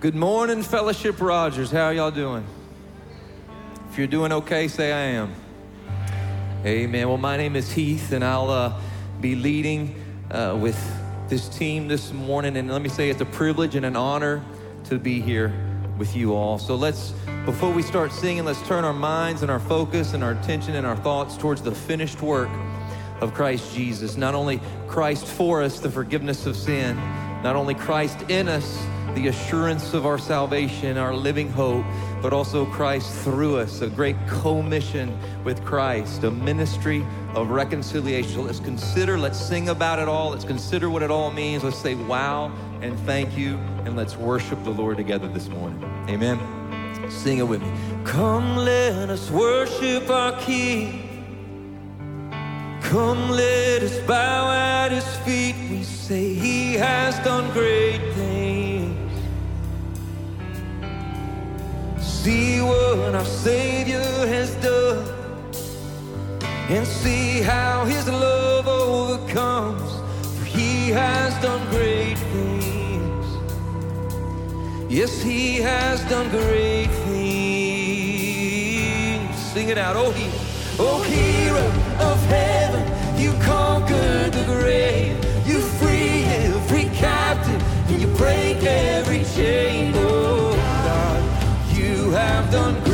Good morning, Fellowship Rogers. How y'all doing? If you're doing okay, say I am. Amen. Well, my name is Heath, and I'll uh, be leading uh, with this team this morning. And let me say, it's a privilege and an honor to be here with you all. So let's, before we start singing, let's turn our minds and our focus and our attention and our thoughts towards the finished work of Christ Jesus. Not only Christ for us, the forgiveness of sin, not only Christ in us, the assurance of our salvation, our living hope, but also Christ through us, a great commission with Christ, a ministry of reconciliation. Let's consider, let's sing about it all, let's consider what it all means. Let's say wow and thank you, and let's worship the Lord together this morning. Amen. Sing it with me. Come, let us worship our King. Come, let us bow at his feet. We say he has done great things. See what our Savior has done and see how his love overcomes. For he has done great things. Yes, he has done great things. Sing it out. Oh, he, oh, hero of heaven, you conquered the grave. You free every captive, and you break every chain. Oh, have done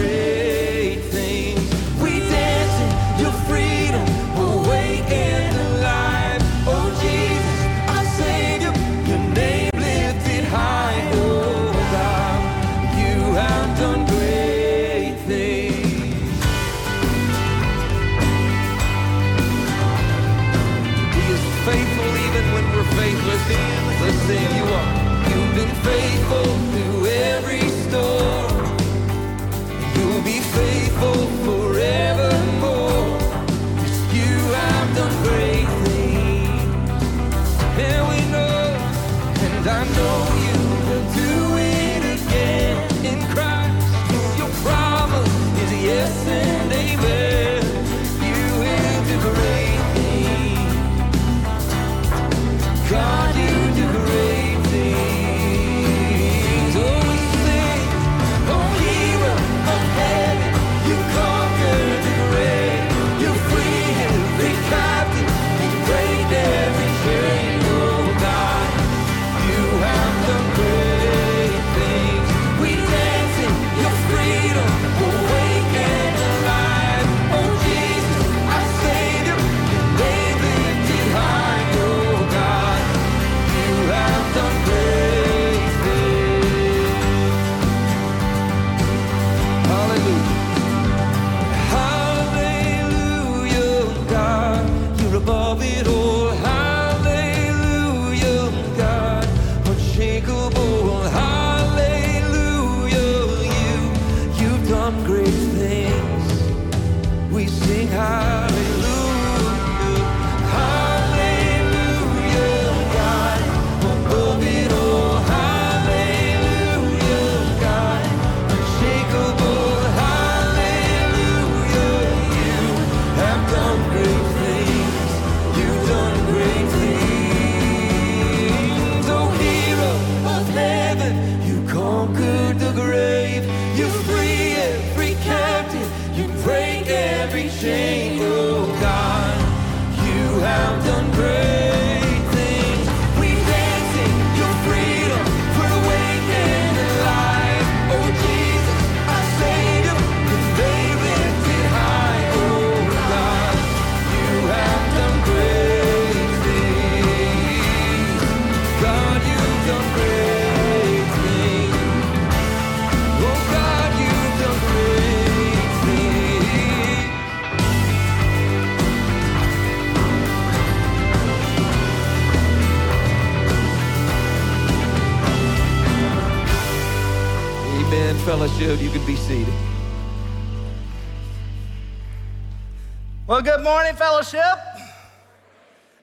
Well, good morning, fellowship.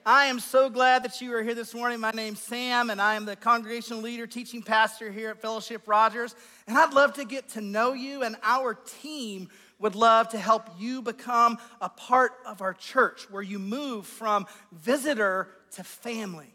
I am so glad that you are here this morning. My name's Sam, and I am the congregational leader, teaching pastor here at Fellowship Rogers. And I'd love to get to know you, and our team would love to help you become a part of our church where you move from visitor to family.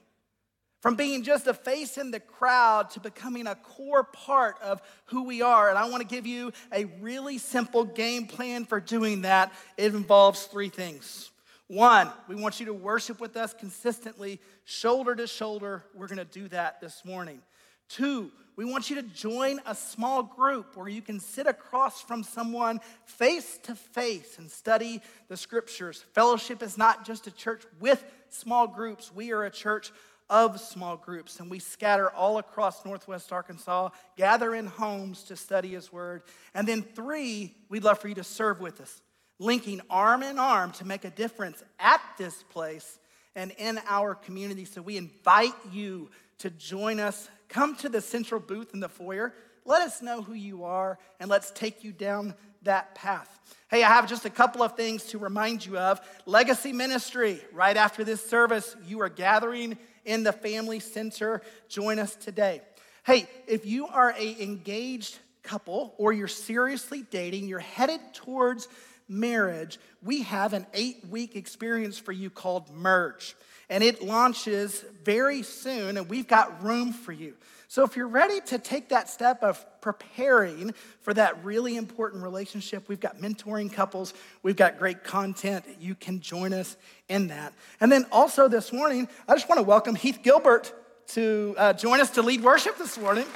From being just a face in the crowd to becoming a core part of who we are. And I want to give you a really simple game plan for doing that. It involves three things. One, we want you to worship with us consistently, shoulder to shoulder. We're going to do that this morning. Two, we want you to join a small group where you can sit across from someone face to face and study the scriptures. Fellowship is not just a church with small groups, we are a church of small groups, and we scatter all across Northwest Arkansas, gather in homes to study His Word. And then, three, we'd love for you to serve with us, linking arm in arm to make a difference at this place and in our community. So, we invite you to join us. Come to the central booth in the foyer. Let us know who you are, and let's take you down that path. Hey, I have just a couple of things to remind you of. Legacy Ministry, right after this service, you are gathering in the family center. Join us today. Hey, if you are a engaged couple or you're seriously dating, you're headed towards marriage, we have an eight week experience for you called Merge. And it launches very soon, and we've got room for you. So if you're ready to take that step of preparing for that really important relationship, we've got mentoring couples, we've got great content. You can join us in that. And then also this morning, I just want to welcome Heath Gilbert to uh, join us to lead worship this morning.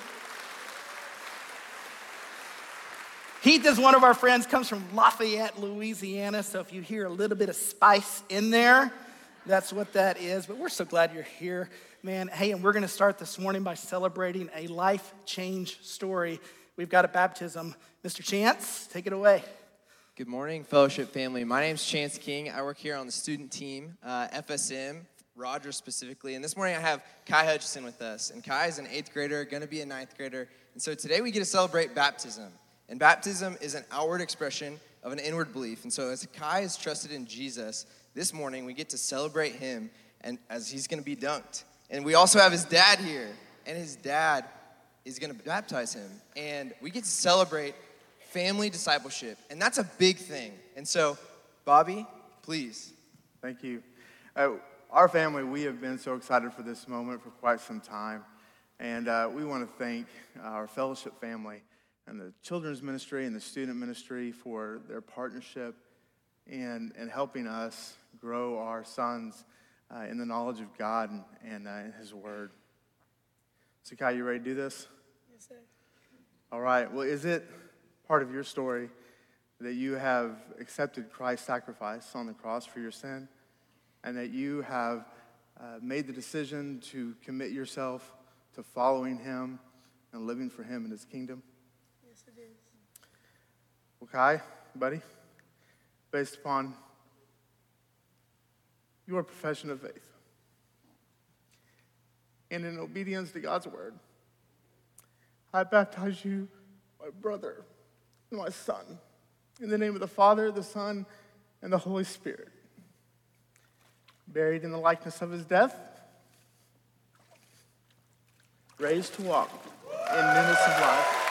Heath is one of our friends, comes from Lafayette, Louisiana. So if you hear a little bit of spice in there, that's what that is. But we're so glad you're here man, hey, and we're going to start this morning by celebrating a life change story. We've got a baptism. Mr. Chance, take it away. Good morning, fellowship family. My name is Chance King. I work here on the student team, uh, FSM, Rogers specifically. And this morning I have Kai Hutchison with us. And Kai is an eighth grader, going to be a ninth grader. And so today we get to celebrate baptism. And baptism is an outward expression of an inward belief. And so as Kai is trusted in Jesus, this morning we get to celebrate him and as he's going to be dunked. And we also have his dad here, and his dad is going to baptize him. And we get to celebrate family discipleship, and that's a big thing. And so, Bobby, please. Thank you. Uh, our family, we have been so excited for this moment for quite some time. And uh, we want to thank our fellowship family and the children's ministry and the student ministry for their partnership in, in helping us grow our sons uh, in the knowledge of God and, and uh, in His Word. So, Kai, you ready to do this? Yes, sir. All right. Well, is it part of your story that you have accepted Christ's sacrifice on the cross for your sin and that you have uh, made the decision to commit yourself to following Him and living for Him in His kingdom? Yes, it is. Well, Kai, buddy, based upon your profession of faith. And in obedience to God's word, I baptize you, my brother, and my son, in the name of the Father, the Son, and the Holy Spirit. Buried in the likeness of his death, raised to walk in newness of life.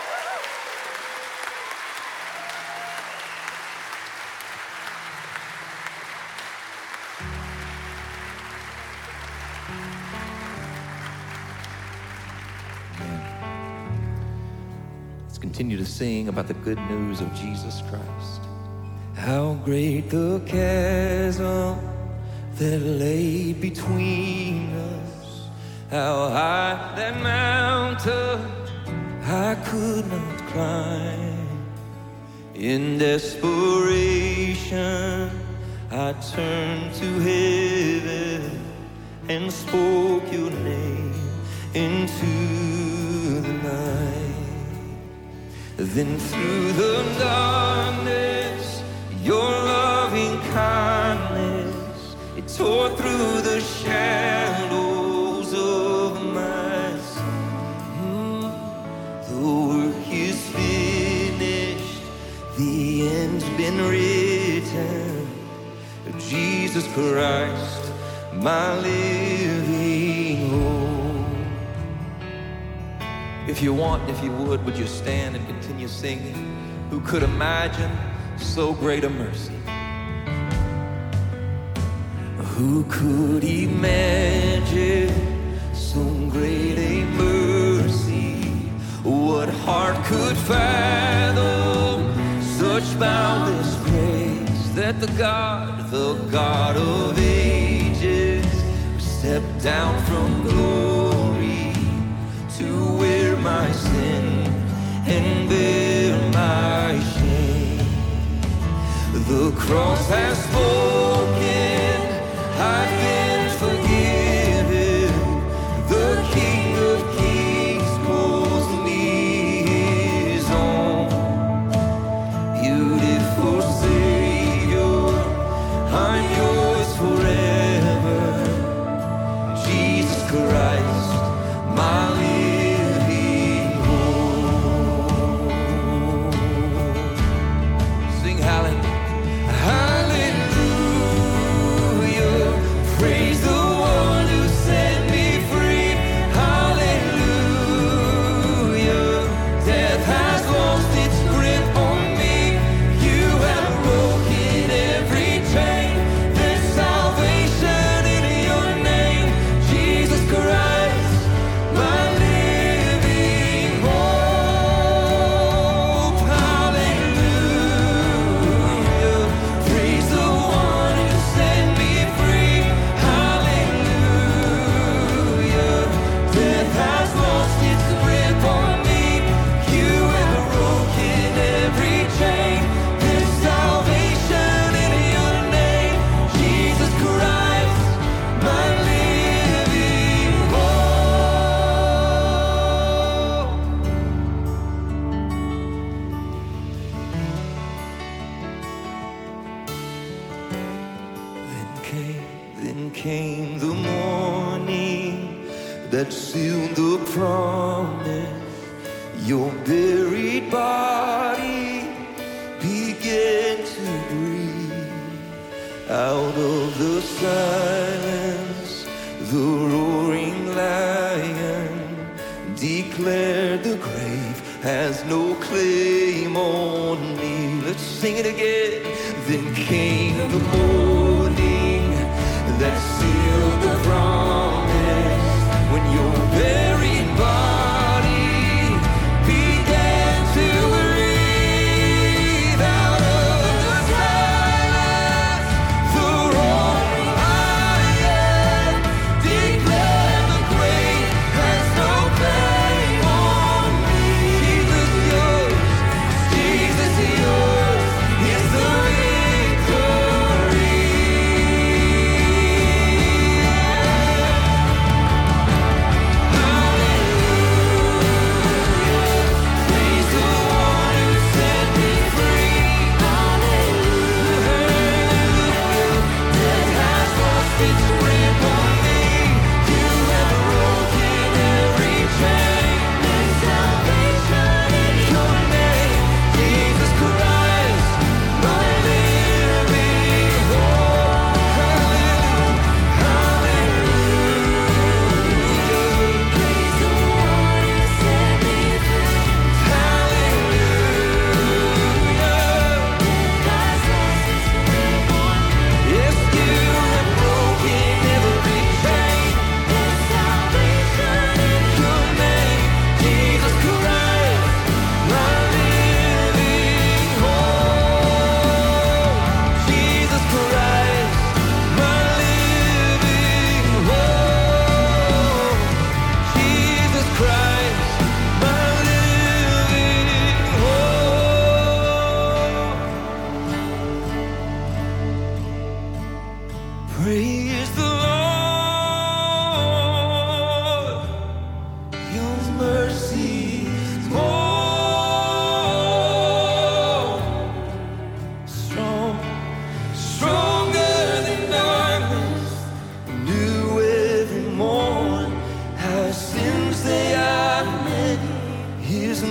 Continue to sing about the good news of Jesus Christ. How great the chasm that lay between us, how high that mountain I could not climb. In desperation, I turned to heaven and spoke your name into Then through the darkness, your loving kindness, it tore through the shadows of my sin. The work is finished, the end's been written. Jesus Christ, my living If you want, if you would, would you stand and continue singing? Who could imagine so great a mercy? Who could imagine so great a mercy? What heart could fathom such boundless grace that the God, the God of ages, stepped down from glory? cross has fallen. sing it again. Then came the morning that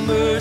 mercy.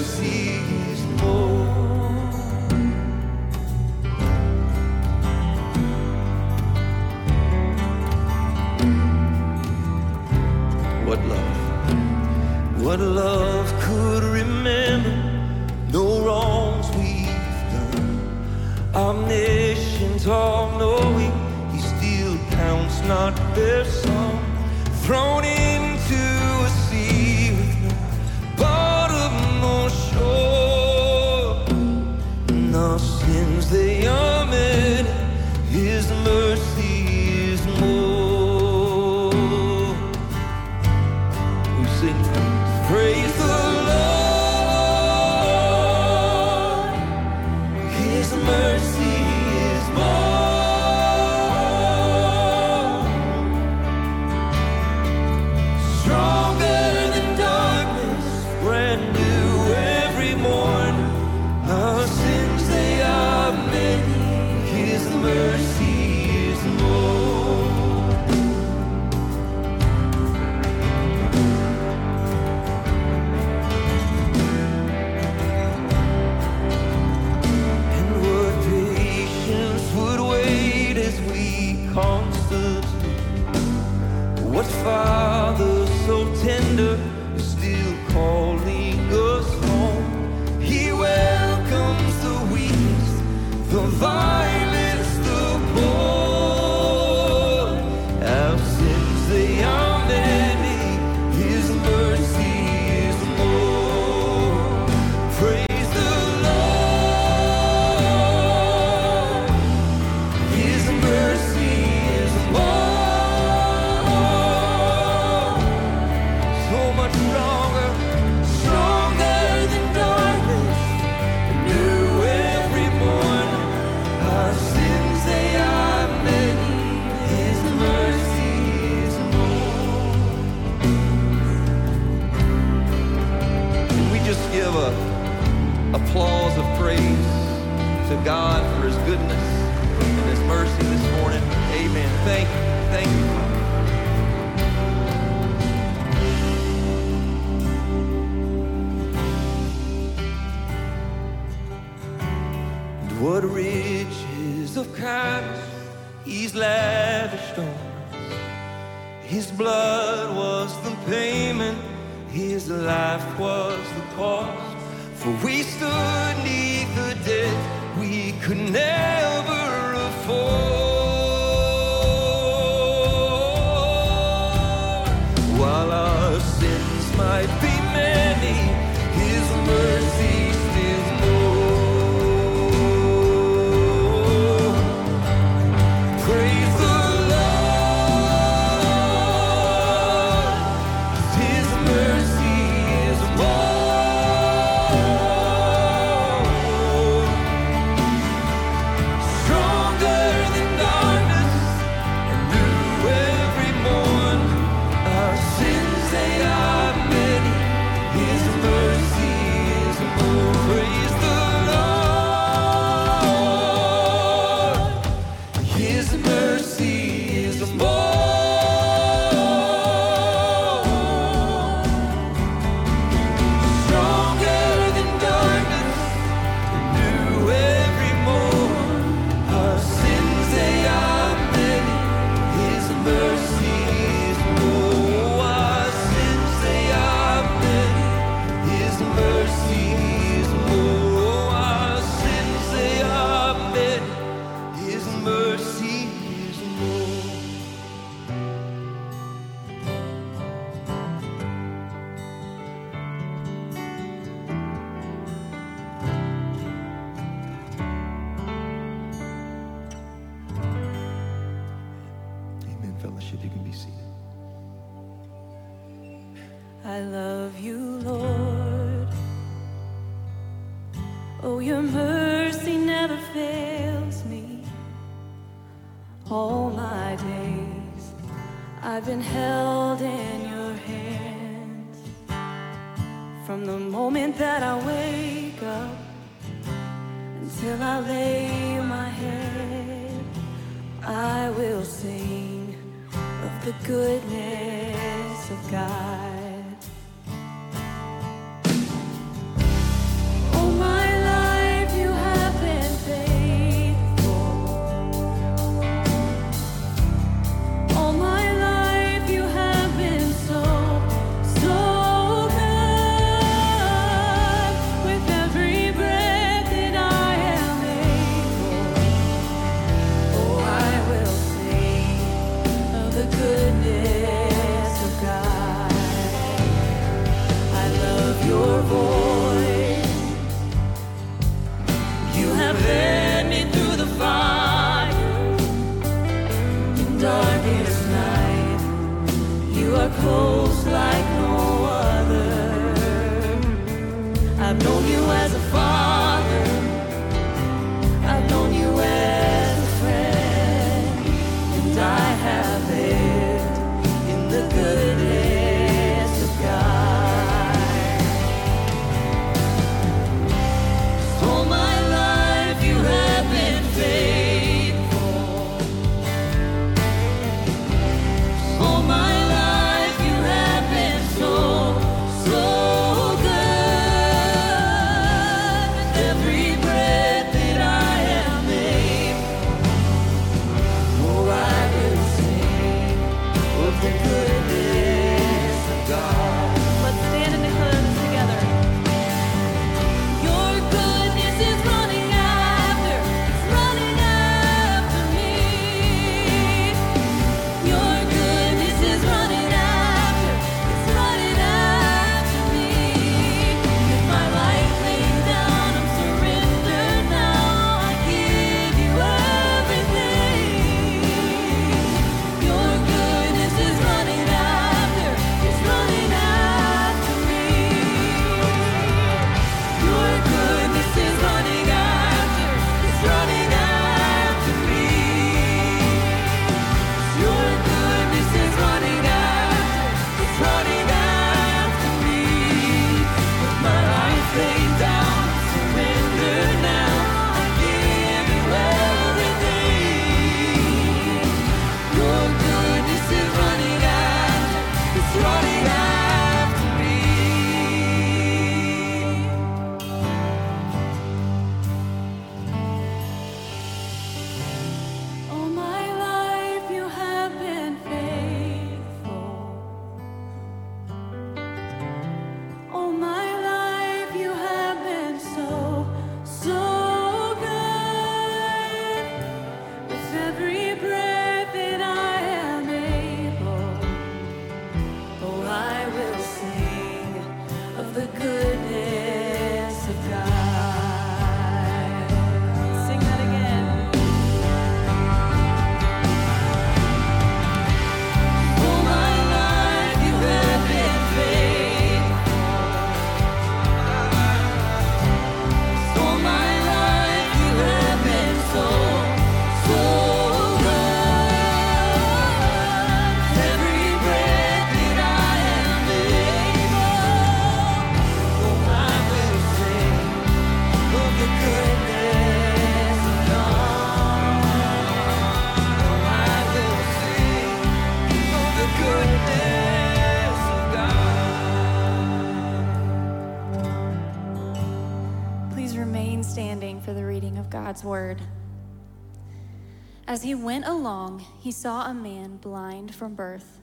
As he went along, he saw a man blind from birth.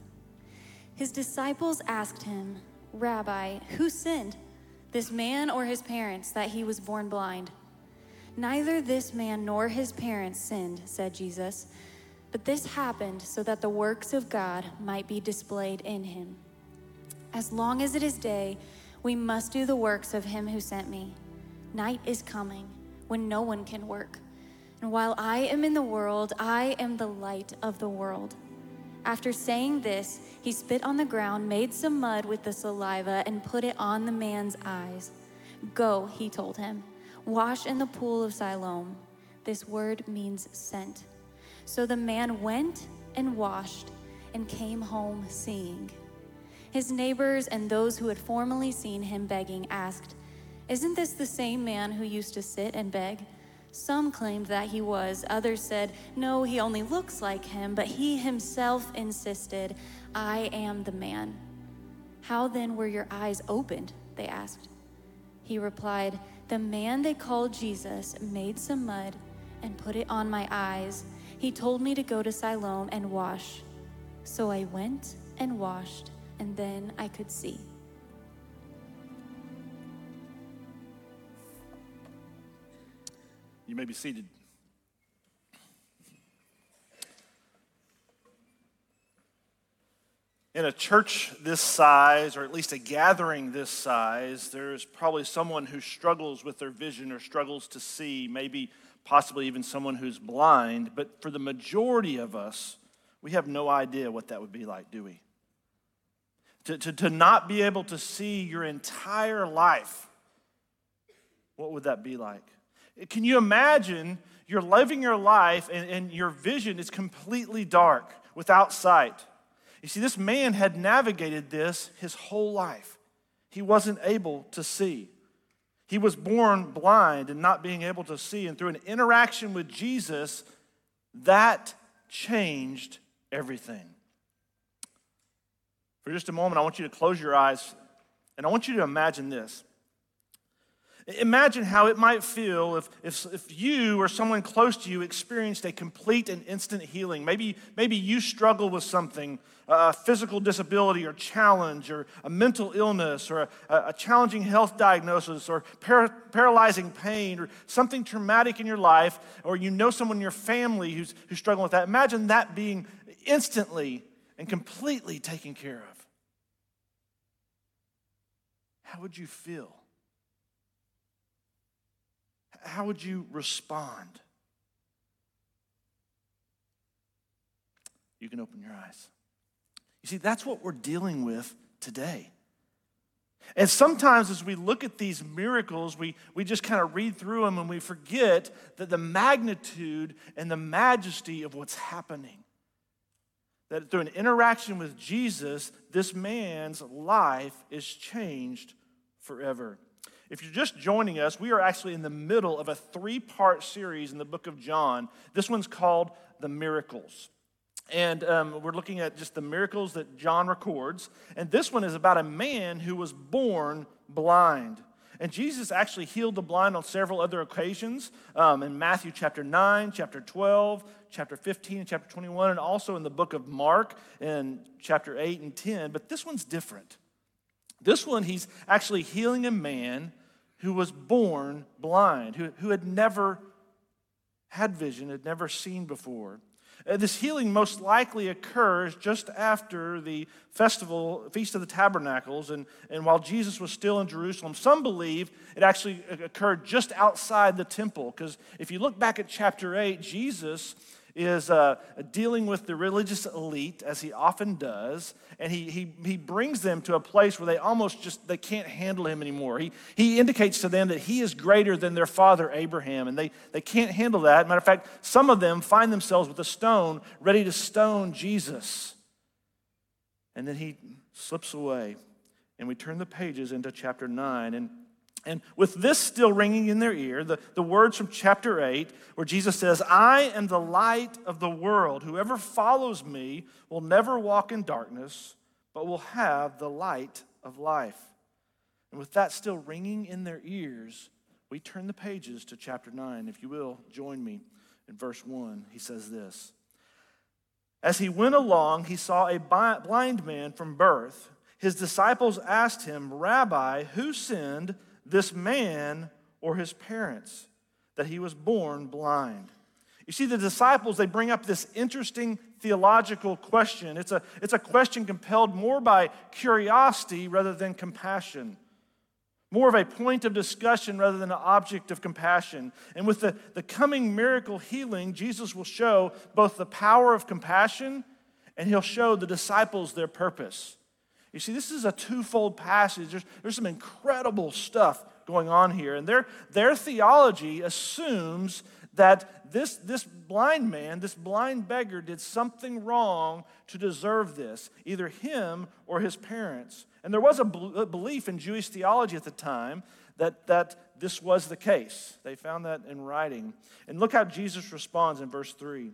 His disciples asked him, Rabbi, who sinned, this man or his parents, that he was born blind? Neither this man nor his parents sinned, said Jesus, but this happened so that the works of God might be displayed in him. As long as it is day, we must do the works of him who sent me. Night is coming when no one can work. And while I am in the world, I am the light of the world. After saying this, he spit on the ground, made some mud with the saliva, and put it on the man's eyes. Go, he told him, wash in the pool of Siloam. This word means sent. So the man went and washed and came home seeing. His neighbors and those who had formerly seen him begging asked, Isn't this the same man who used to sit and beg? Some claimed that he was. Others said, No, he only looks like him. But he himself insisted, I am the man. How then were your eyes opened? They asked. He replied, The man they called Jesus made some mud and put it on my eyes. He told me to go to Siloam and wash. So I went and washed, and then I could see. May be seated. In a church this size, or at least a gathering this size, there's probably someone who struggles with their vision or struggles to see, maybe possibly even someone who's blind. But for the majority of us, we have no idea what that would be like, do we? To, to, to not be able to see your entire life what would that be like? Can you imagine you're living your life and, and your vision is completely dark, without sight? You see, this man had navigated this his whole life. He wasn't able to see. He was born blind and not being able to see. And through an interaction with Jesus, that changed everything. For just a moment, I want you to close your eyes and I want you to imagine this. Imagine how it might feel if, if, if you or someone close to you experienced a complete and instant healing. Maybe, maybe you struggle with something, a physical disability or challenge, or a mental illness, or a, a challenging health diagnosis, or par- paralyzing pain, or something traumatic in your life, or you know someone in your family who's, who's struggling with that. Imagine that being instantly and completely taken care of. How would you feel? How would you respond? You can open your eyes. You see, that's what we're dealing with today. And sometimes as we look at these miracles, we, we just kind of read through them and we forget that the magnitude and the majesty of what's happening. That through an interaction with Jesus, this man's life is changed forever. If you're just joining us, we are actually in the middle of a three part series in the book of John. This one's called The Miracles. And um, we're looking at just the miracles that John records. And this one is about a man who was born blind. And Jesus actually healed the blind on several other occasions um, in Matthew chapter 9, chapter 12, chapter 15, and chapter 21, and also in the book of Mark in chapter 8 and 10. But this one's different. This one, he's actually healing a man who was born blind, who, who had never had vision, had never seen before. Uh, this healing most likely occurs just after the festival, Feast of the Tabernacles, and, and while Jesus was still in Jerusalem. Some believe it actually occurred just outside the temple, because if you look back at chapter 8, Jesus is uh, dealing with the religious elite, as he often does, and he, he, he brings them to a place where they almost just they can't handle him anymore. He, he indicates to them that he is greater than their father Abraham, and they, they can't handle that. Matter of fact, some of them find themselves with a stone ready to stone Jesus. And then he slips away, and we turn the pages into chapter 9, and and with this still ringing in their ear, the, the words from chapter 8, where Jesus says, I am the light of the world. Whoever follows me will never walk in darkness, but will have the light of life. And with that still ringing in their ears, we turn the pages to chapter 9. If you will, join me in verse 1. He says this As he went along, he saw a blind man from birth. His disciples asked him, Rabbi, who sinned? This man or his parents that he was born blind? You see, the disciples, they bring up this interesting theological question. It's a, it's a question compelled more by curiosity rather than compassion, more of a point of discussion rather than an object of compassion. And with the, the coming miracle healing, Jesus will show both the power of compassion and he'll show the disciples their purpose. You see, this is a twofold passage. There's, there's some incredible stuff going on here. And their, their theology assumes that this, this blind man, this blind beggar, did something wrong to deserve this, either him or his parents. And there was a, a belief in Jewish theology at the time that, that this was the case. They found that in writing. And look how Jesus responds in verse 3.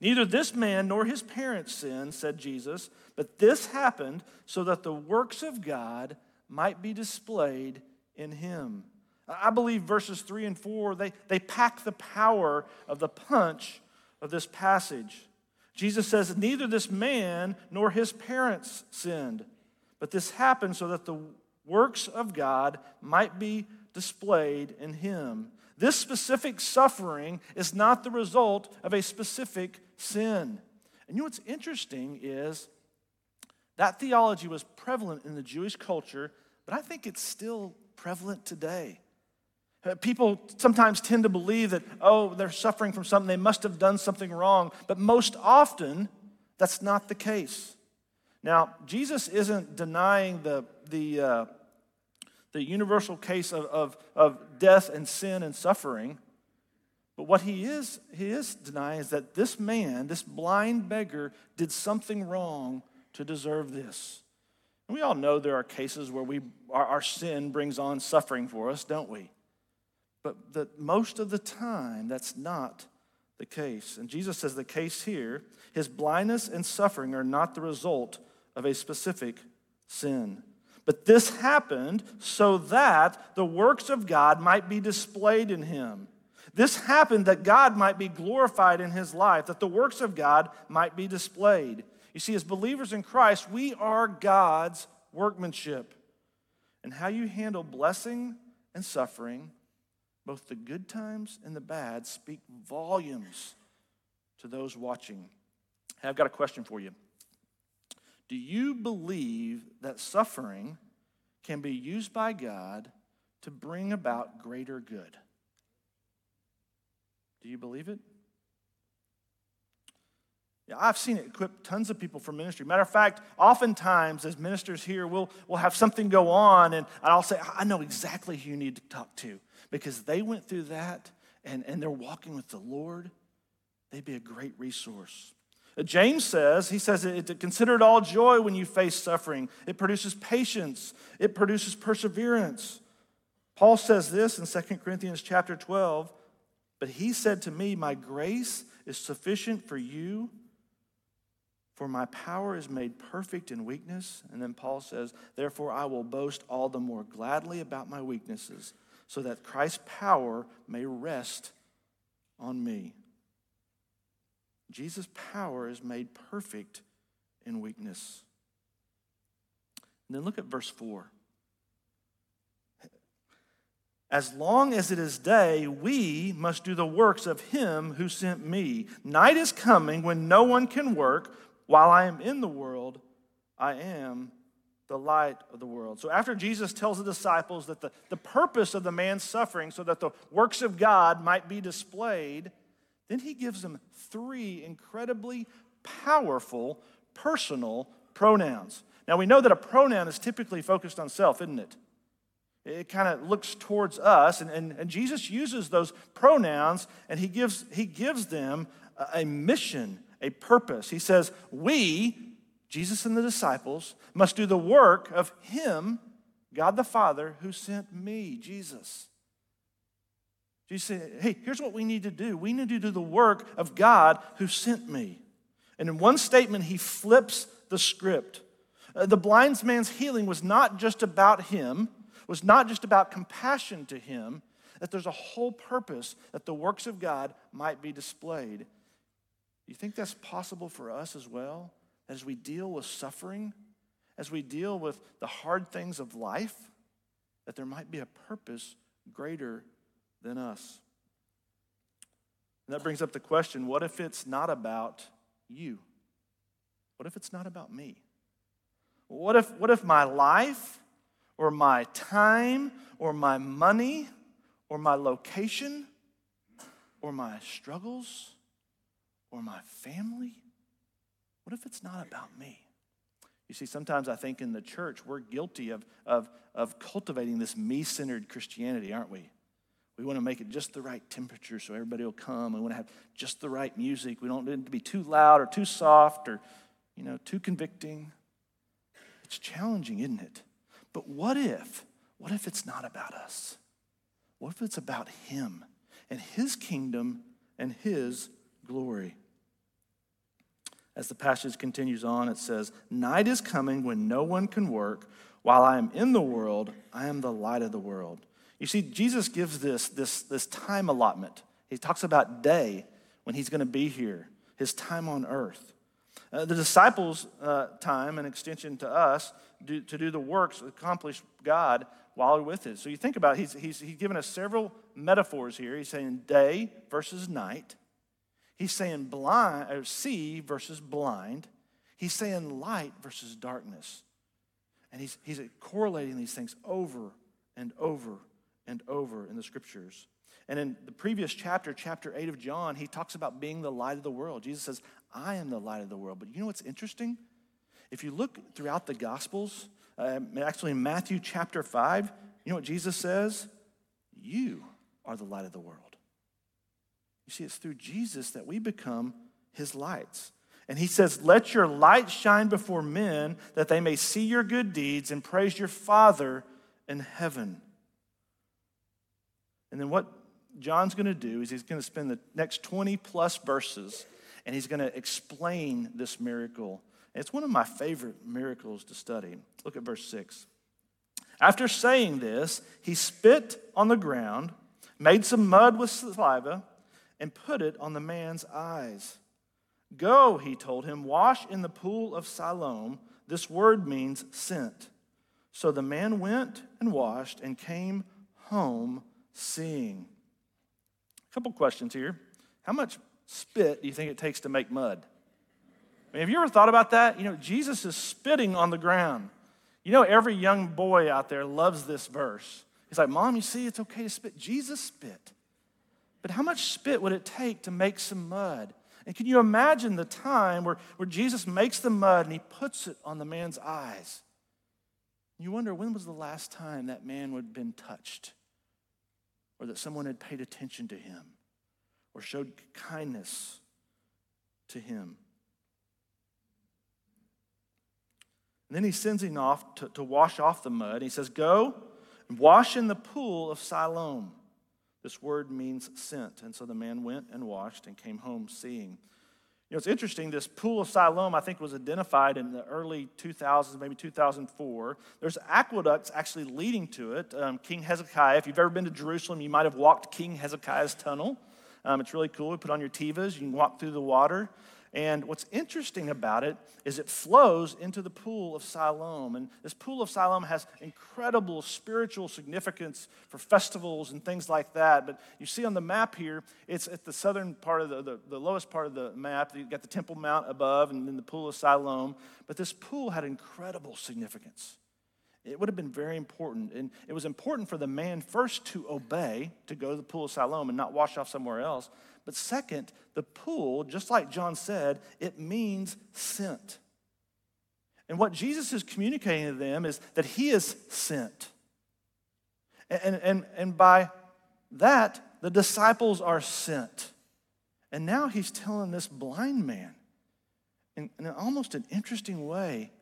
Neither this man nor his parents sinned, said Jesus, but this happened so that the works of God might be displayed in him. I believe verses 3 and 4, they, they pack the power of the punch of this passage. Jesus says, Neither this man nor his parents sinned, but this happened so that the works of God might be displayed in him. This specific suffering is not the result of a specific sin. And you know what's interesting is that theology was prevalent in the Jewish culture, but I think it's still prevalent today. Uh, people sometimes tend to believe that, oh, they're suffering from something, they must have done something wrong, but most often, that's not the case. Now, Jesus isn't denying the, the, uh, the universal case of, of, of death and sin and suffering. But what he is, he is denying is that this man, this blind beggar, did something wrong to deserve this. And we all know there are cases where we, our, our sin brings on suffering for us, don't we? But that most of the time, that's not the case. And Jesus says the case here his blindness and suffering are not the result of a specific sin. But this happened so that the works of God might be displayed in him. This happened that God might be glorified in his life, that the works of God might be displayed. You see, as believers in Christ, we are God's workmanship. And how you handle blessing and suffering, both the good times and the bad, speak volumes to those watching. Hey, I've got a question for you. Do you believe that suffering can be used by God to bring about greater good? Do you believe it? Yeah, I've seen it equip tons of people for ministry. Matter of fact, oftentimes as ministers here, we'll, we'll have something go on, and I'll say, I know exactly who you need to talk to because they went through that and, and they're walking with the Lord. They'd be a great resource. Uh, James says, he says, consider it all joy when you face suffering. It produces patience, it produces perseverance. Paul says this in 2 Corinthians chapter 12, but he said to me, My grace is sufficient for you for my power is made perfect in weakness. And then Paul says, Therefore I will boast all the more gladly about my weaknesses, so that Christ's power may rest on me. Jesus' power is made perfect in weakness. And then look at verse 4. As long as it is day, we must do the works of him who sent me. Night is coming when no one can work. While I am in the world, I am the light of the world. So after Jesus tells the disciples that the, the purpose of the man's suffering, so that the works of God might be displayed, then he gives them three incredibly powerful personal pronouns. Now we know that a pronoun is typically focused on self, isn't it? It kind of looks towards us, and, and, and Jesus uses those pronouns and he gives, he gives them a, a mission a purpose. He says, We, Jesus and the disciples, must do the work of Him, God the Father, who sent me, Jesus. Jesus said, Hey, here's what we need to do. We need to do the work of God who sent me. And in one statement, he flips the script. Uh, the blind man's healing was not just about him, was not just about compassion to him, that there's a whole purpose that the works of God might be displayed. You think that's possible for us as well? As we deal with suffering, as we deal with the hard things of life, that there might be a purpose greater than us. And that brings up the question what if it's not about you? What if it's not about me? What if, what if my life or my time or my money or my location or my struggles or my family? What if it's not about me? You see, sometimes I think in the church we're guilty of, of, of cultivating this me centered Christianity, aren't we? We want to make it just the right temperature so everybody will come. We want to have just the right music. We don't want it to be too loud or too soft or, you know, too convicting. It's challenging, isn't it? But what if, what if it's not about us? What if it's about Him and His kingdom and His glory? As the passage continues on, it says, Night is coming when no one can work. While I am in the world, I am the light of the world. You see, Jesus gives this, this, this time allotment. He talks about day when he's going to be here, his time on earth. Uh, the disciples' uh, time, an extension to us, do, to do the works, accomplish God while we're with it. So you think about it, he's, he's, he's given us several metaphors here. He's saying day versus night. He's saying blind or see versus blind. He's saying light versus darkness. And he's, he's correlating these things over and over and over in the scriptures. And in the previous chapter, chapter 8 of John, he talks about being the light of the world. Jesus says, I am the light of the world. But you know what's interesting? If you look throughout the Gospels, uh, actually in Matthew chapter 5, You know what Jesus says? You are the light of the world. You see, it's through Jesus that we become his lights. And he says, Let your light shine before men that they may see your good deeds and praise your Father in heaven. And then what John's going to do is he's going to spend the next 20 plus verses and he's going to explain this miracle. It's one of my favorite miracles to study. Look at verse 6. After saying this, he spit on the ground, made some mud with saliva, and put it on the man's eyes. Go, he told him, wash in the pool of Siloam. This word means sent. So the man went and washed and came home seeing. A couple questions here. How much spit do you think it takes to make mud? Mean, have you ever thought about that? You know, Jesus is spitting on the ground. You know, every young boy out there loves this verse. He's like, Mom, you see, it's okay to spit. Jesus spit. But how much spit would it take to make some mud? And can you imagine the time where, where Jesus makes the mud and he puts it on the man's eyes? You wonder when was the last time that man would have been touched? Or that someone had paid attention to him or showed kindness to him. And then he sends him off to, to wash off the mud. He says, Go and wash in the pool of Siloam. This word means sent. And so the man went and washed and came home seeing. You know, it's interesting, this pool of Siloam, I think, was identified in the early 2000s, maybe 2004. There's aqueducts actually leading to it. Um, King Hezekiah, if you've ever been to Jerusalem, you might have walked King Hezekiah's tunnel. Um, it's really cool. We put on your Tevas, you can walk through the water. And what's interesting about it is it flows into the pool of Siloam. And this pool of Siloam has incredible spiritual significance for festivals and things like that. But you see on the map here, it's at the southern part of the, the, the lowest part of the map. You've got the Temple Mount above and then the pool of Siloam. But this pool had incredible significance. It would have been very important. And it was important for the man first to obey, to go to the pool of Siloam and not wash off somewhere else. But second, the pool, just like John said, it means sent. And what Jesus is communicating to them is that he is sent. And, and, and by that, the disciples are sent. And now he's telling this blind man, in, in almost an interesting way,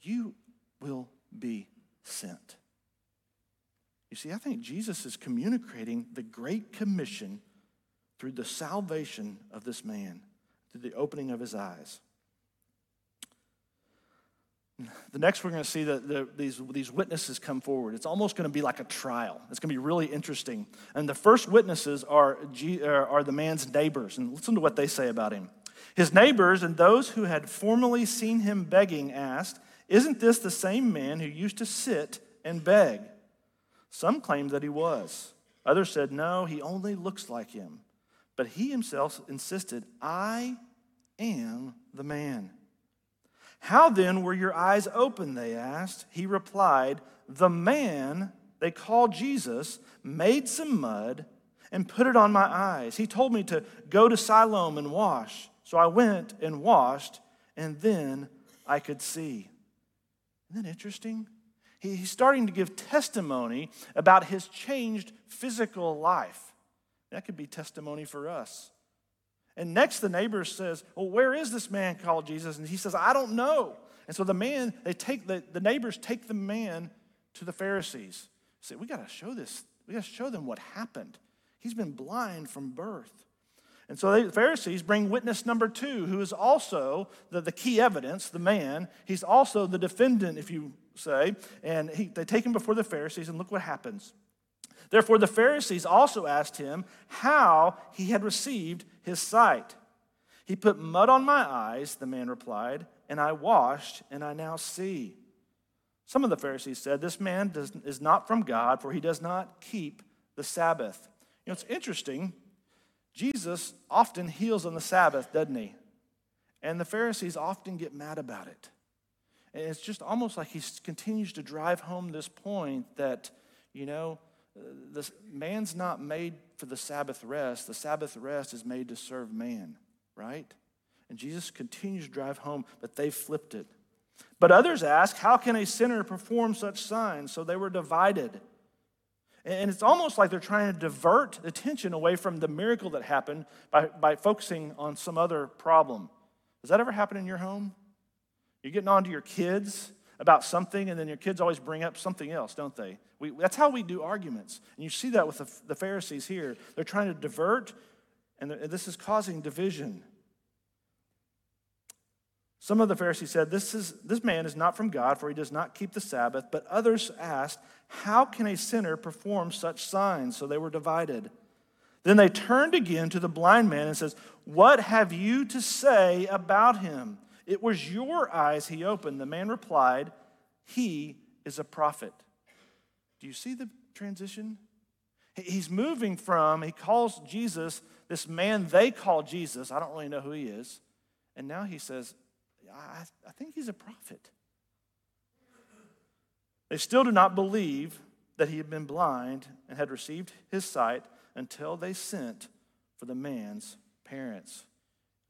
you will be sent. You see, I think Jesus is communicating the Great Commission through the salvation of this man, through the opening of his eyes. The next, we're going to see that the, these, these witnesses come forward. It's almost going to be like a trial. It's going to be really interesting. And the first witnesses are, uh, are the man's neighbors. And listen to what they say about him. His neighbors and those who had formerly seen him begging asked, Isn't this the same man who used to sit and beg? Some claimed that he was. Others said, No, he only looks like him. But he himself insisted, I am the man. How then were your eyes open? They asked. He replied, The man they called Jesus made some mud and put it on my eyes. He told me to go to Siloam and wash. So I went and washed, and then I could see. Isn't that interesting? He's starting to give testimony about his changed physical life. That could be testimony for us. And next, the neighbor says, Well, where is this man called Jesus? And he says, I don't know. And so the man, they take the, the neighbors take the man to the Pharisees. Say, we got to show this, we got to show them what happened. He's been blind from birth. And so the Pharisees bring witness number two, who is also the, the key evidence, the man. He's also the defendant, if you say. And he, they take him before the Pharisees, and look what happens. Therefore, the Pharisees also asked him how he had received his sight. He put mud on my eyes, the man replied, and I washed, and I now see. Some of the Pharisees said, This man does, is not from God, for he does not keep the Sabbath. You know, it's interesting. Jesus often heals on the Sabbath, doesn't he? And the Pharisees often get mad about it. And it's just almost like he continues to drive home this point that, you know, the man's not made for the Sabbath rest. The Sabbath rest is made to serve man, right? And Jesus continues to drive home, but they flipped it. But others ask, How can a sinner perform such signs? So they were divided. And it's almost like they're trying to divert attention away from the miracle that happened by, by focusing on some other problem. Does that ever happen in your home? You're getting on to your kids about something, and then your kids always bring up something else, don't they? We, that's how we do arguments. And you see that with the, the Pharisees here. They're trying to divert, and this is causing division. Some of the Pharisees said, this, is, this man is not from God, for he does not keep the Sabbath. But others asked, How can a sinner perform such signs? So they were divided. Then they turned again to the blind man and says, What have you to say about him? It was your eyes he opened. The man replied, He is a prophet. Do you see the transition? He's moving from, he calls Jesus this man they call Jesus. I don't really know who he is. And now he says, I, I think he's a prophet. They still do not believe that he had been blind and had received his sight until they sent for the man's parents.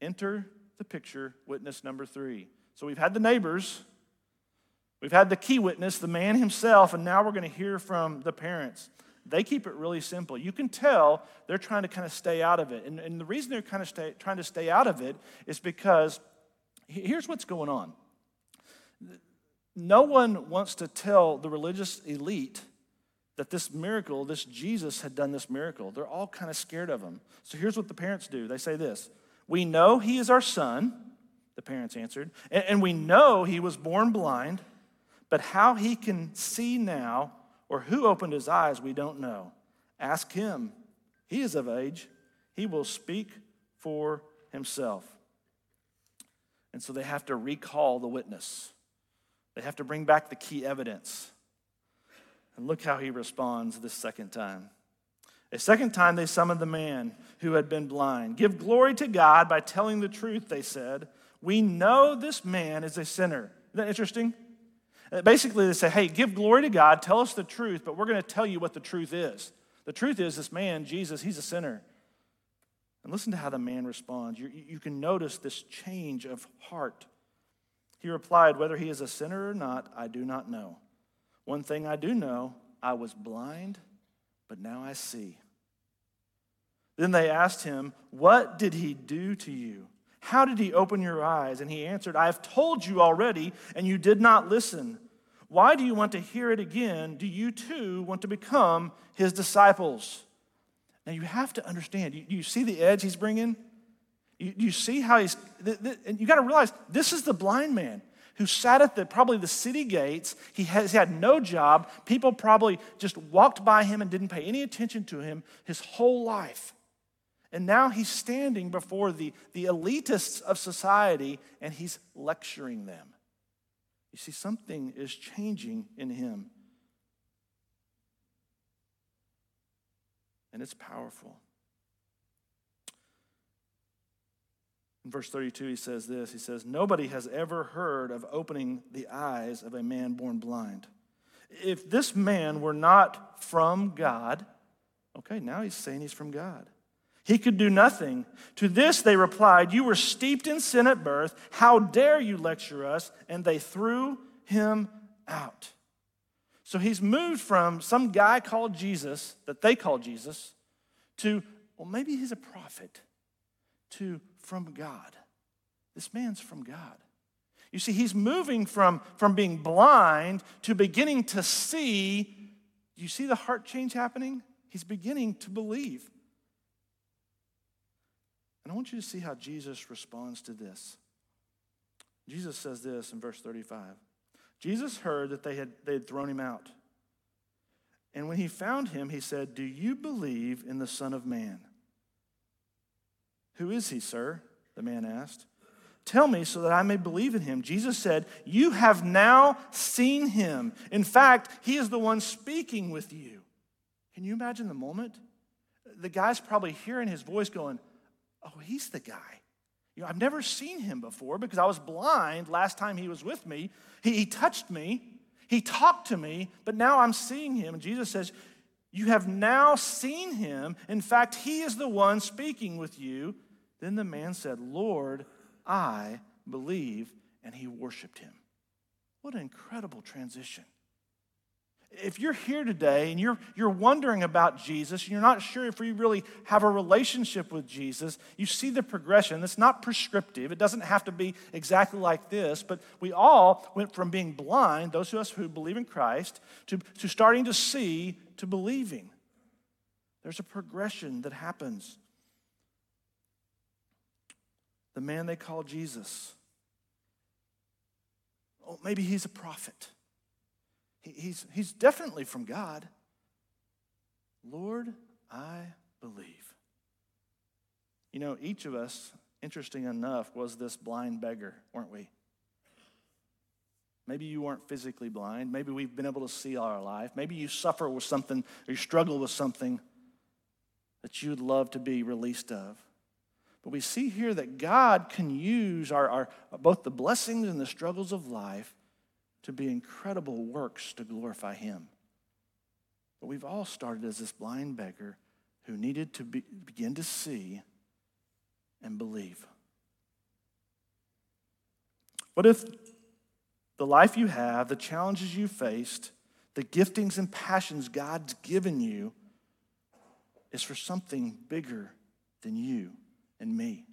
Enter the picture, witness number three. So we've had the neighbors, we've had the key witness, the man himself, and now we're going to hear from the parents. They keep it really simple. You can tell they're trying to kind of stay out of it. And, and the reason they're kind of stay, trying to stay out of it is because Here's what's going on no one wants to tell the religious elite that this miracle, this Jesus had done this miracle. They're all kind of scared of him. So here's what the parents do they say this We know he is our son, the parents answered, and we know he was born blind, but how he can see now or who opened his eyes, we don't know. Ask him. He is of age, he will speak for himself. And so they have to recall the witness, they have to bring back the key evidence. And look how he responds this second time. A second time, they summoned the man who had been blind. Give glory to God by telling the truth, they said. We know this man is a sinner. Isn't that interesting? Uh, basically, they say, hey, give glory to God, tell us the truth, but we're going to tell you what the truth is. The truth is, this man, Jesus, he's a sinner. And listen to how the man responds. You, you can notice this change of heart. He replied, Whether he is a sinner or not, I do not know. One thing I do know I was blind, but now I see. Then they asked him, What did he do to you? How did he open your eyes? And he answered, I have told you already, and you did not listen. Why do you want to hear it again? Do you too want to become his disciples? Now you have to understand. You, you see the edge he's bringing? You, you see how he's, th- th- and you got to realize this is the blind man who sat at the probably the city gates. He has he had no job. People probably just walked by him and didn't pay any attention to him his whole life. And now he's standing before the, the elitists of society and he's lecturing them. You see, something is changing in him. and it's powerful. In verse 32, he says this He says, Nobody has ever heard of opening the eyes of a man born blind. If this man were not from God, okay, now he's saying he's from God. He could do nothing. To this they replied, You were steeped in sin at birth. How dare you lecture us? And they threw him out. So he's moved from some guy called Jesus, that they call Jesus, to, well, maybe he's a prophet, to from God. This man's from God. You see, he's moving from, from being blind to beginning to see. Do you see the heart change happening? He's beginning to believe. And I want you to see how Jesus responds to this. Jesus says this in verse 35. Jesus heard that they had, they had thrown him out. And when he found him, he said, Do you believe in the Son of Man? Who is he, sir? The man asked. Tell me so that I may believe in him. Jesus said, You have now seen him. In fact, he is the one speaking with you. Can you imagine the moment? The guy's probably hearing his voice going, Oh, he's the guy. You know, I've never seen him before because I was blind last time he was with me. He, he touched me, he talked to me, but now I'm seeing him. And Jesus says, You have now seen him. In fact, he is the one speaking with you. Then the man said, Lord, I believe. And he worshiped him. What an incredible transition. If you're here today and you're, you're wondering about Jesus and you're not sure if you really have a relationship with Jesus, you see the progression. It's not prescriptive, it doesn't have to be exactly like this, but we all went from being blind, those of us who believe in Christ, to, to starting to see to believing. There's a progression that happens. The man they call Jesus. Oh, maybe he's a prophet. He's, he's definitely from God. Lord, I believe. You know, each of us, interesting enough, was this blind beggar, weren't we? Maybe you weren't physically blind. Maybe we've been able to see all our life. Maybe you suffer with something or you struggle with something that you'd love to be released of. But we see here that God can use our, our, both the blessings and the struggles of life to be incredible works to glorify Him. But we've all started as this blind beggar who needed to be, begin to see and believe. What if the life you have, the challenges you faced, the giftings and passions God's given you is for something bigger than you and me?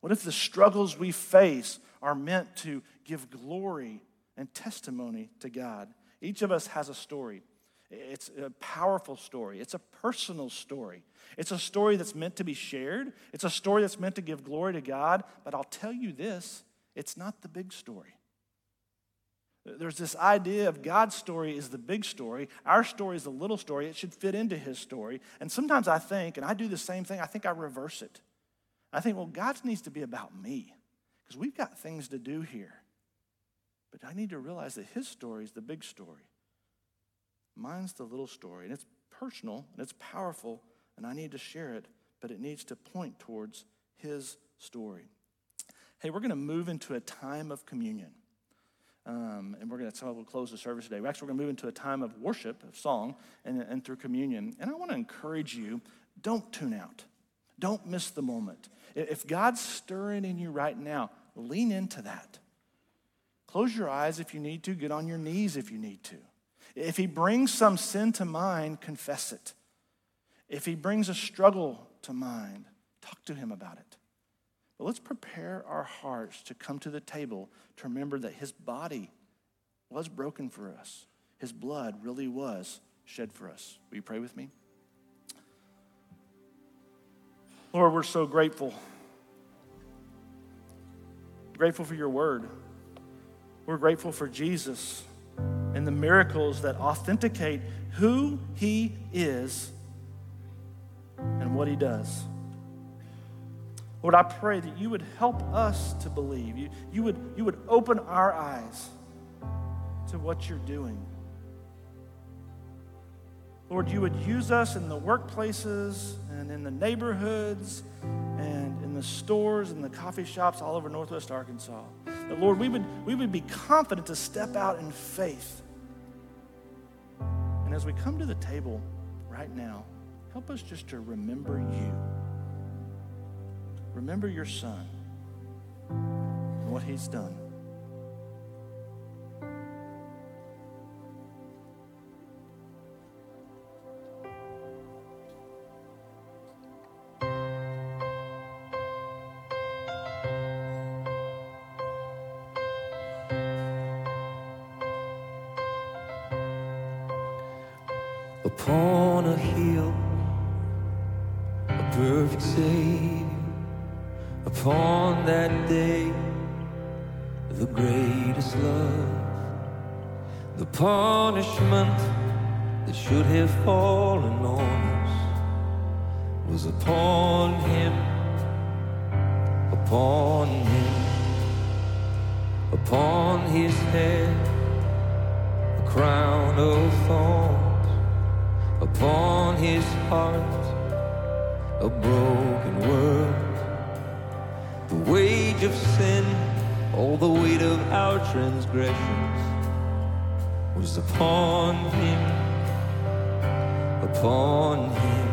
What if the struggles we face are meant to give glory and testimony to God. Each of us has a story. It's a powerful story. It's a personal story. It's a story that's meant to be shared. It's a story that's meant to give glory to God. But I'll tell you this it's not the big story. There's this idea of God's story is the big story. Our story is the little story. It should fit into his story. And sometimes I think, and I do the same thing, I think I reverse it. I think, well, God needs to be about me because we've got things to do here. But I need to realize that his story is the big story. Mine's the little story. And it's personal and it's powerful, and I need to share it, but it needs to point towards his story. Hey, we're going to move into a time of communion. Um, and we're going to so we'll close the service today. We're actually going to move into a time of worship, of song, and, and through communion. And I want to encourage you don't tune out, don't miss the moment. If God's stirring in you right now, lean into that. Close your eyes if you need to, get on your knees if you need to. If he brings some sin to mind, confess it. If he brings a struggle to mind, talk to him about it. But let's prepare our hearts to come to the table to remember that his body was broken for us. His blood really was shed for us. Will you pray with me? Lord, we're so grateful. Grateful for your word. We're grateful for Jesus and the miracles that authenticate who he is and what he does. Lord, I pray that you would help us to believe. You, you, would, you would open our eyes to what you're doing. Lord, you would use us in the workplaces and in the neighborhoods and in the stores and the coffee shops all over Northwest Arkansas. That, Lord, we would, we would be confident to step out in faith. And as we come to the table right now, help us just to remember you. Remember your son and what he's done. Perfect Savior, upon that day, the greatest love, the punishment that should have fallen on us was upon Him, upon Him, upon His head, a crown of thorns upon his heart a broken world. The wage of sin, all the weight of our transgressions was upon him, upon him.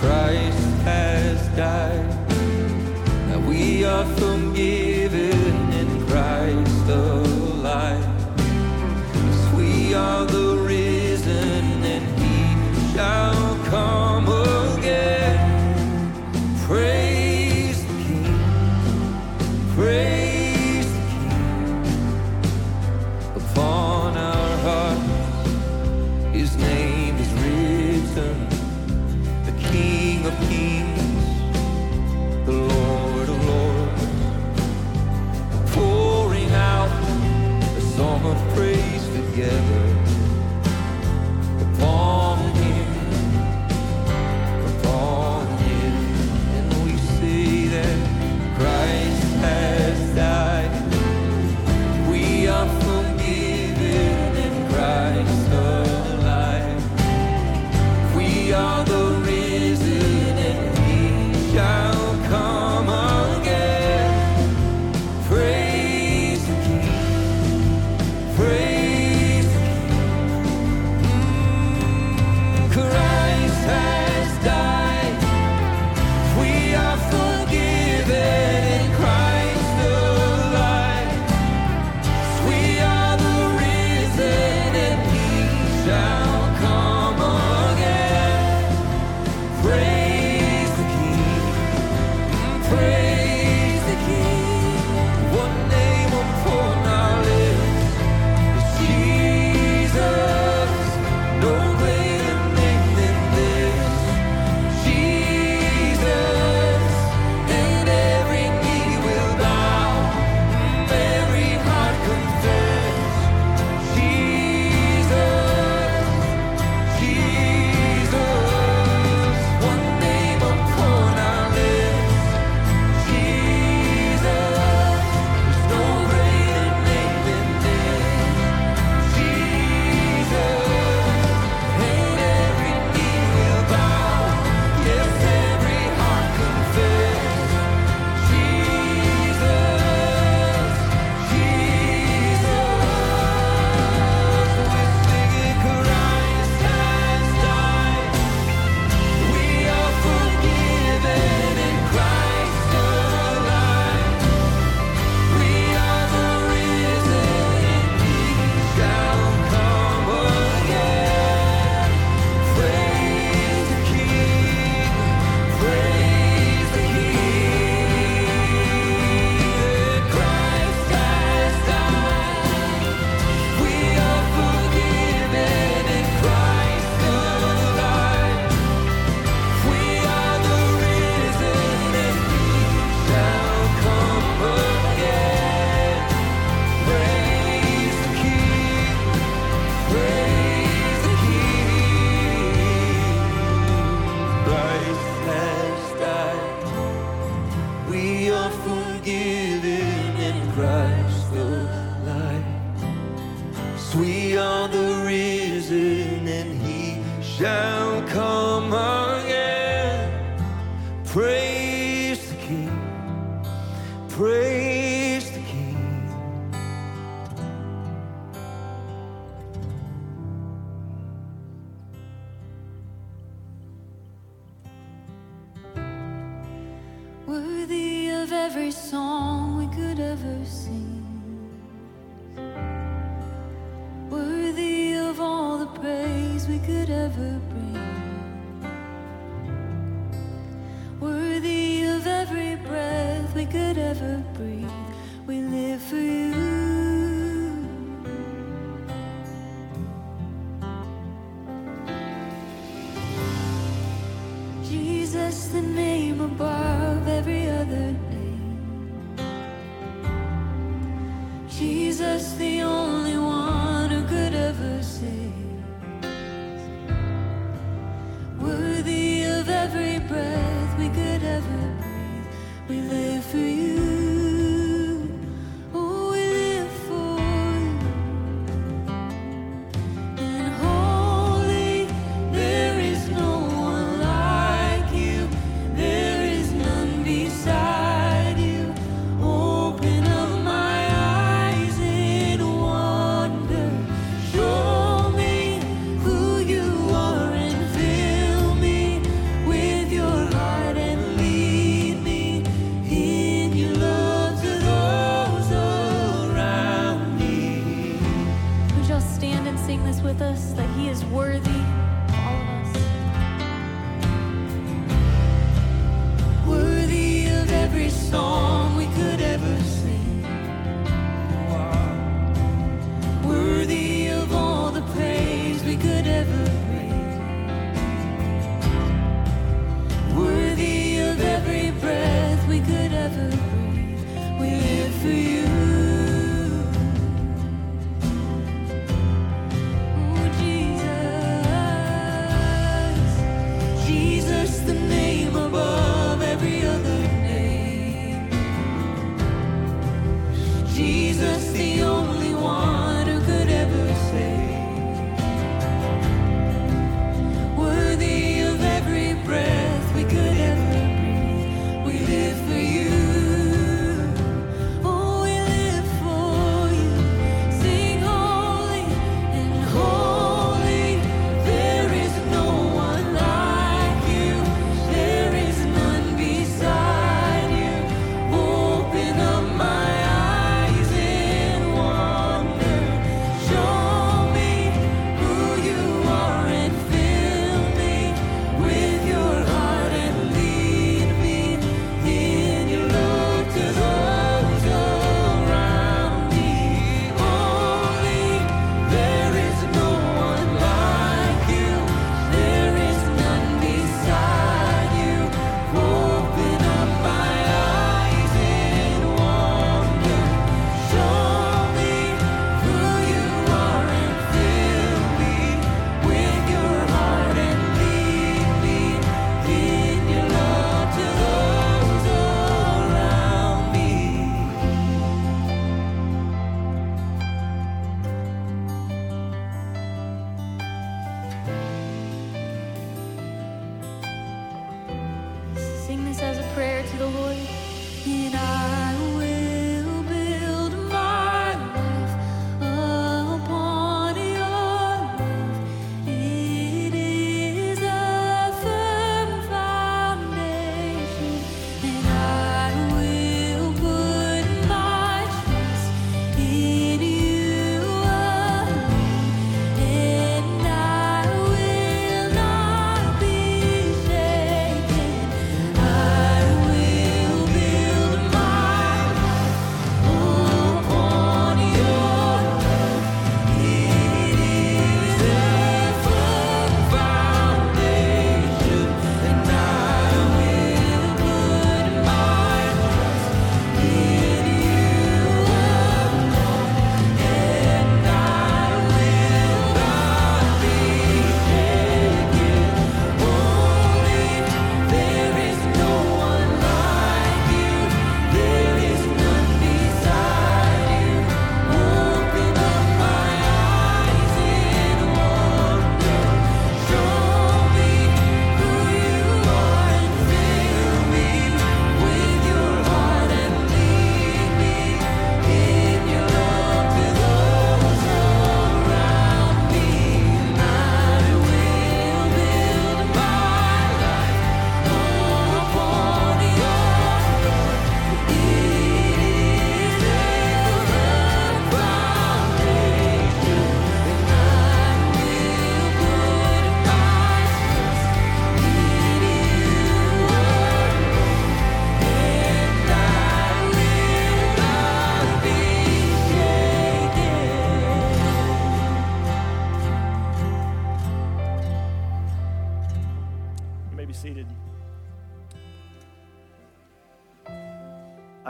Christ has died, now we are forgiven Christ the light. Sweet are the risen, and he shall come.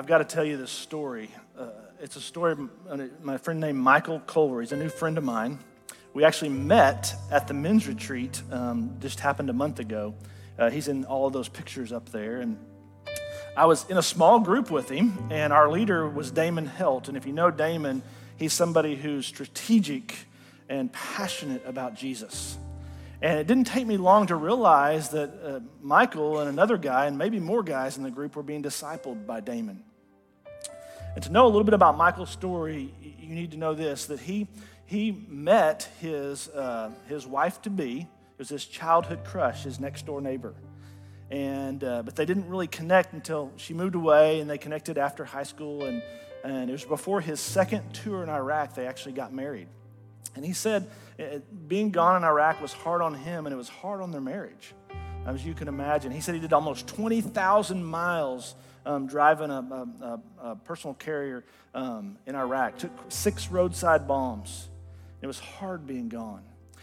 Got to tell you this story. Uh, it's a story of my friend named Michael Culver. He's a new friend of mine. We actually met at the men's retreat, um, just happened a month ago. Uh, he's in all of those pictures up there. And I was in a small group with him, and our leader was Damon Helt. And if you know Damon, he's somebody who's strategic and passionate about Jesus. And it didn't take me long to realize that uh, Michael and another guy, and maybe more guys in the group, were being discipled by Damon. And to know a little bit about Michael's story, you need to know this that he, he met his, uh, his wife to be, it was his childhood crush, his next door neighbor. And, uh, but they didn't really connect until she moved away, and they connected after high school. And, and it was before his second tour in Iraq, they actually got married. And he said uh, being gone in Iraq was hard on him, and it was hard on their marriage, as you can imagine. He said he did almost 20,000 miles um, driving a, a, a, personnel carrier um, in Iraq, took six roadside bombs. It was hard being gone.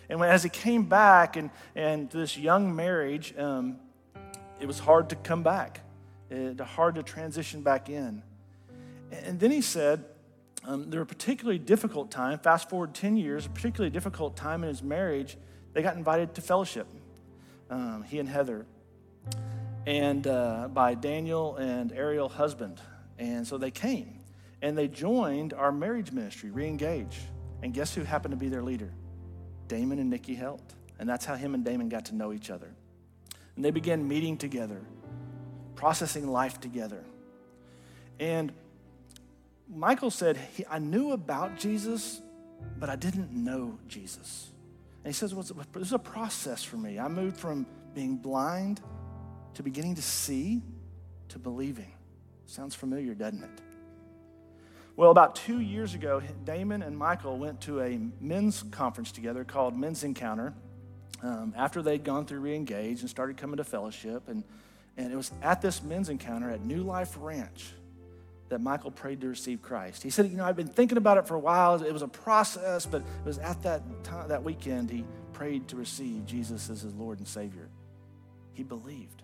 And when, as he came back and, and this young marriage, um, it was hard to come back, it, hard to transition back in. And then he said, um, there were a particularly difficult time, fast forward 10 years, a particularly difficult time in his marriage, they got invited to fellowship, um, he and Heather and uh, by Daniel and Ariel Husband. And so they came and they joined our marriage ministry, Reengage. And guess who happened to be their leader? Damon and Nikki Helt. And that's how him and Damon got to know each other. And they began meeting together, processing life together. And Michael said, I knew about Jesus, but I didn't know Jesus. And he says, well, it was a process for me. I moved from being blind to beginning to see to believing. Sounds familiar, doesn't it? Well, about two years ago, Damon and Michael went to a men's conference together called Men's Encounter um, after they'd gone through Reengage and started coming to fellowship. And, and it was at this men's encounter at New Life Ranch that Michael prayed to receive Christ. He said, You know, I've been thinking about it for a while. It was a process, but it was at that time, that weekend, he prayed to receive Jesus as his Lord and Savior. He believed.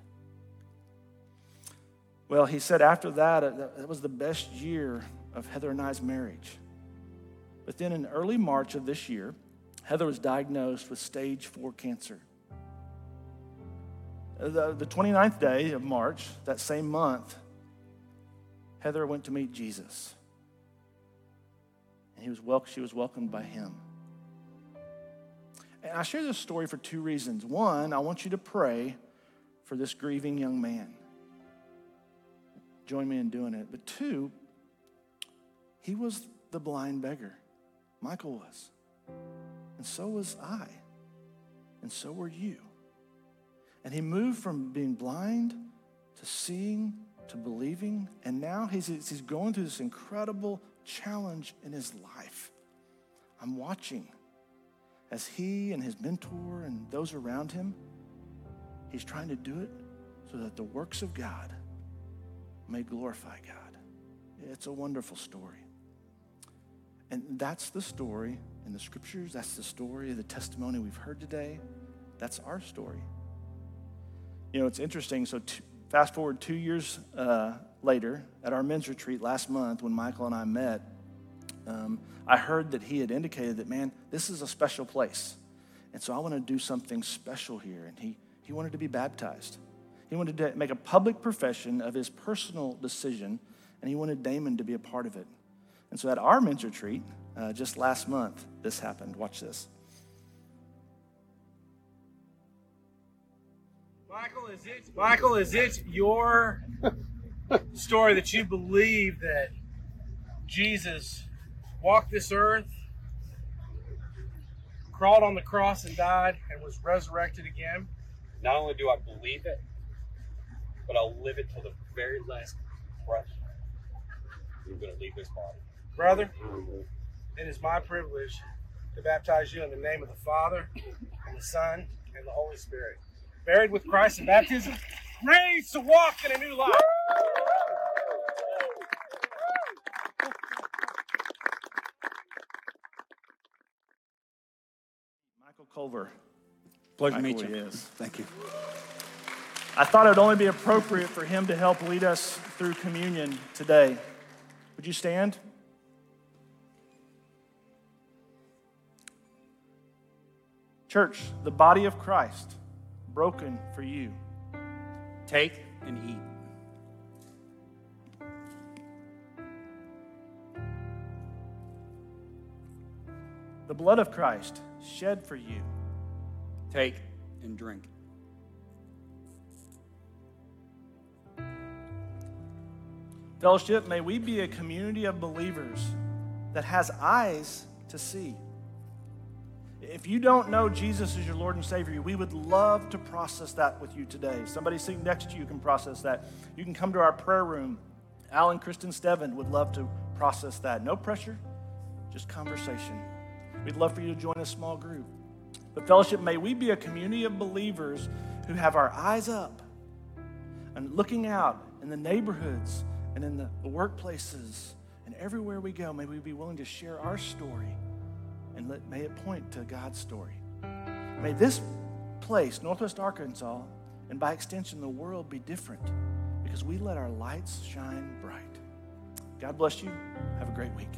Well, he said after uh, that, that was the best year of Heather and I's marriage. But then in early March of this year, Heather was diagnosed with stage four cancer. Uh, the, the 29th day of March, that same month, Heather went to meet Jesus. And he was wel- she was welcomed by him. And I share this story for two reasons. One, I want you to pray for this grieving young man join me in doing it. But two, he was the blind beggar. Michael was. And so was I. And so were you. And he moved from being blind to seeing to believing. And now he's, he's going through this incredible challenge in his life. I'm watching as he and his mentor and those around him, he's trying to do it so that the works of God may glorify God. It's a wonderful story. And that's the story in the scriptures. That's the story of the testimony we've heard today. That's our story. You know, it's interesting. So, t- fast forward two years uh, later at our men's retreat last month when Michael and I met, um, I heard that he had indicated that, man, this is a special place. And so I want to do something special here. And he, he wanted to be baptized. He wanted to make a public profession of his personal decision, and he wanted Damon to be a part of it. And so at our men's retreat, uh, just last month, this happened. Watch this. Michael, is it Michael, is it your story that you believe that Jesus walked this earth, crawled on the cross and died, and was resurrected again? Not only do I believe it, but I'll live it till the very last breath. You're going to leave this body. Brother, it is my privilege to baptize you in the name of the Father, and the Son, and the Holy Spirit. Buried with Christ in baptism, raised to walk in a new life. Michael Culver. Pleasure to meet you. is. Thank you. I thought it would only be appropriate for him to help lead us through communion today. Would you stand? Church, the body of Christ, broken for you. Take and eat. The blood of Christ, shed for you. Take and drink. Fellowship, may we be a community of believers that has eyes to see. If you don't know Jesus as your Lord and Savior, we would love to process that with you today. Somebody sitting next to you can process that. You can come to our prayer room. Alan, Kristen, Steven would love to process that. No pressure, just conversation. We'd love for you to join a small group. But, fellowship, may we be a community of believers who have our eyes up and looking out in the neighborhoods and in the workplaces and everywhere we go. May we be willing to share our story and let, may it point to God's story. May this place, Northwest Arkansas, and by extension, the world be different because we let our lights shine bright. God bless you. Have a great week.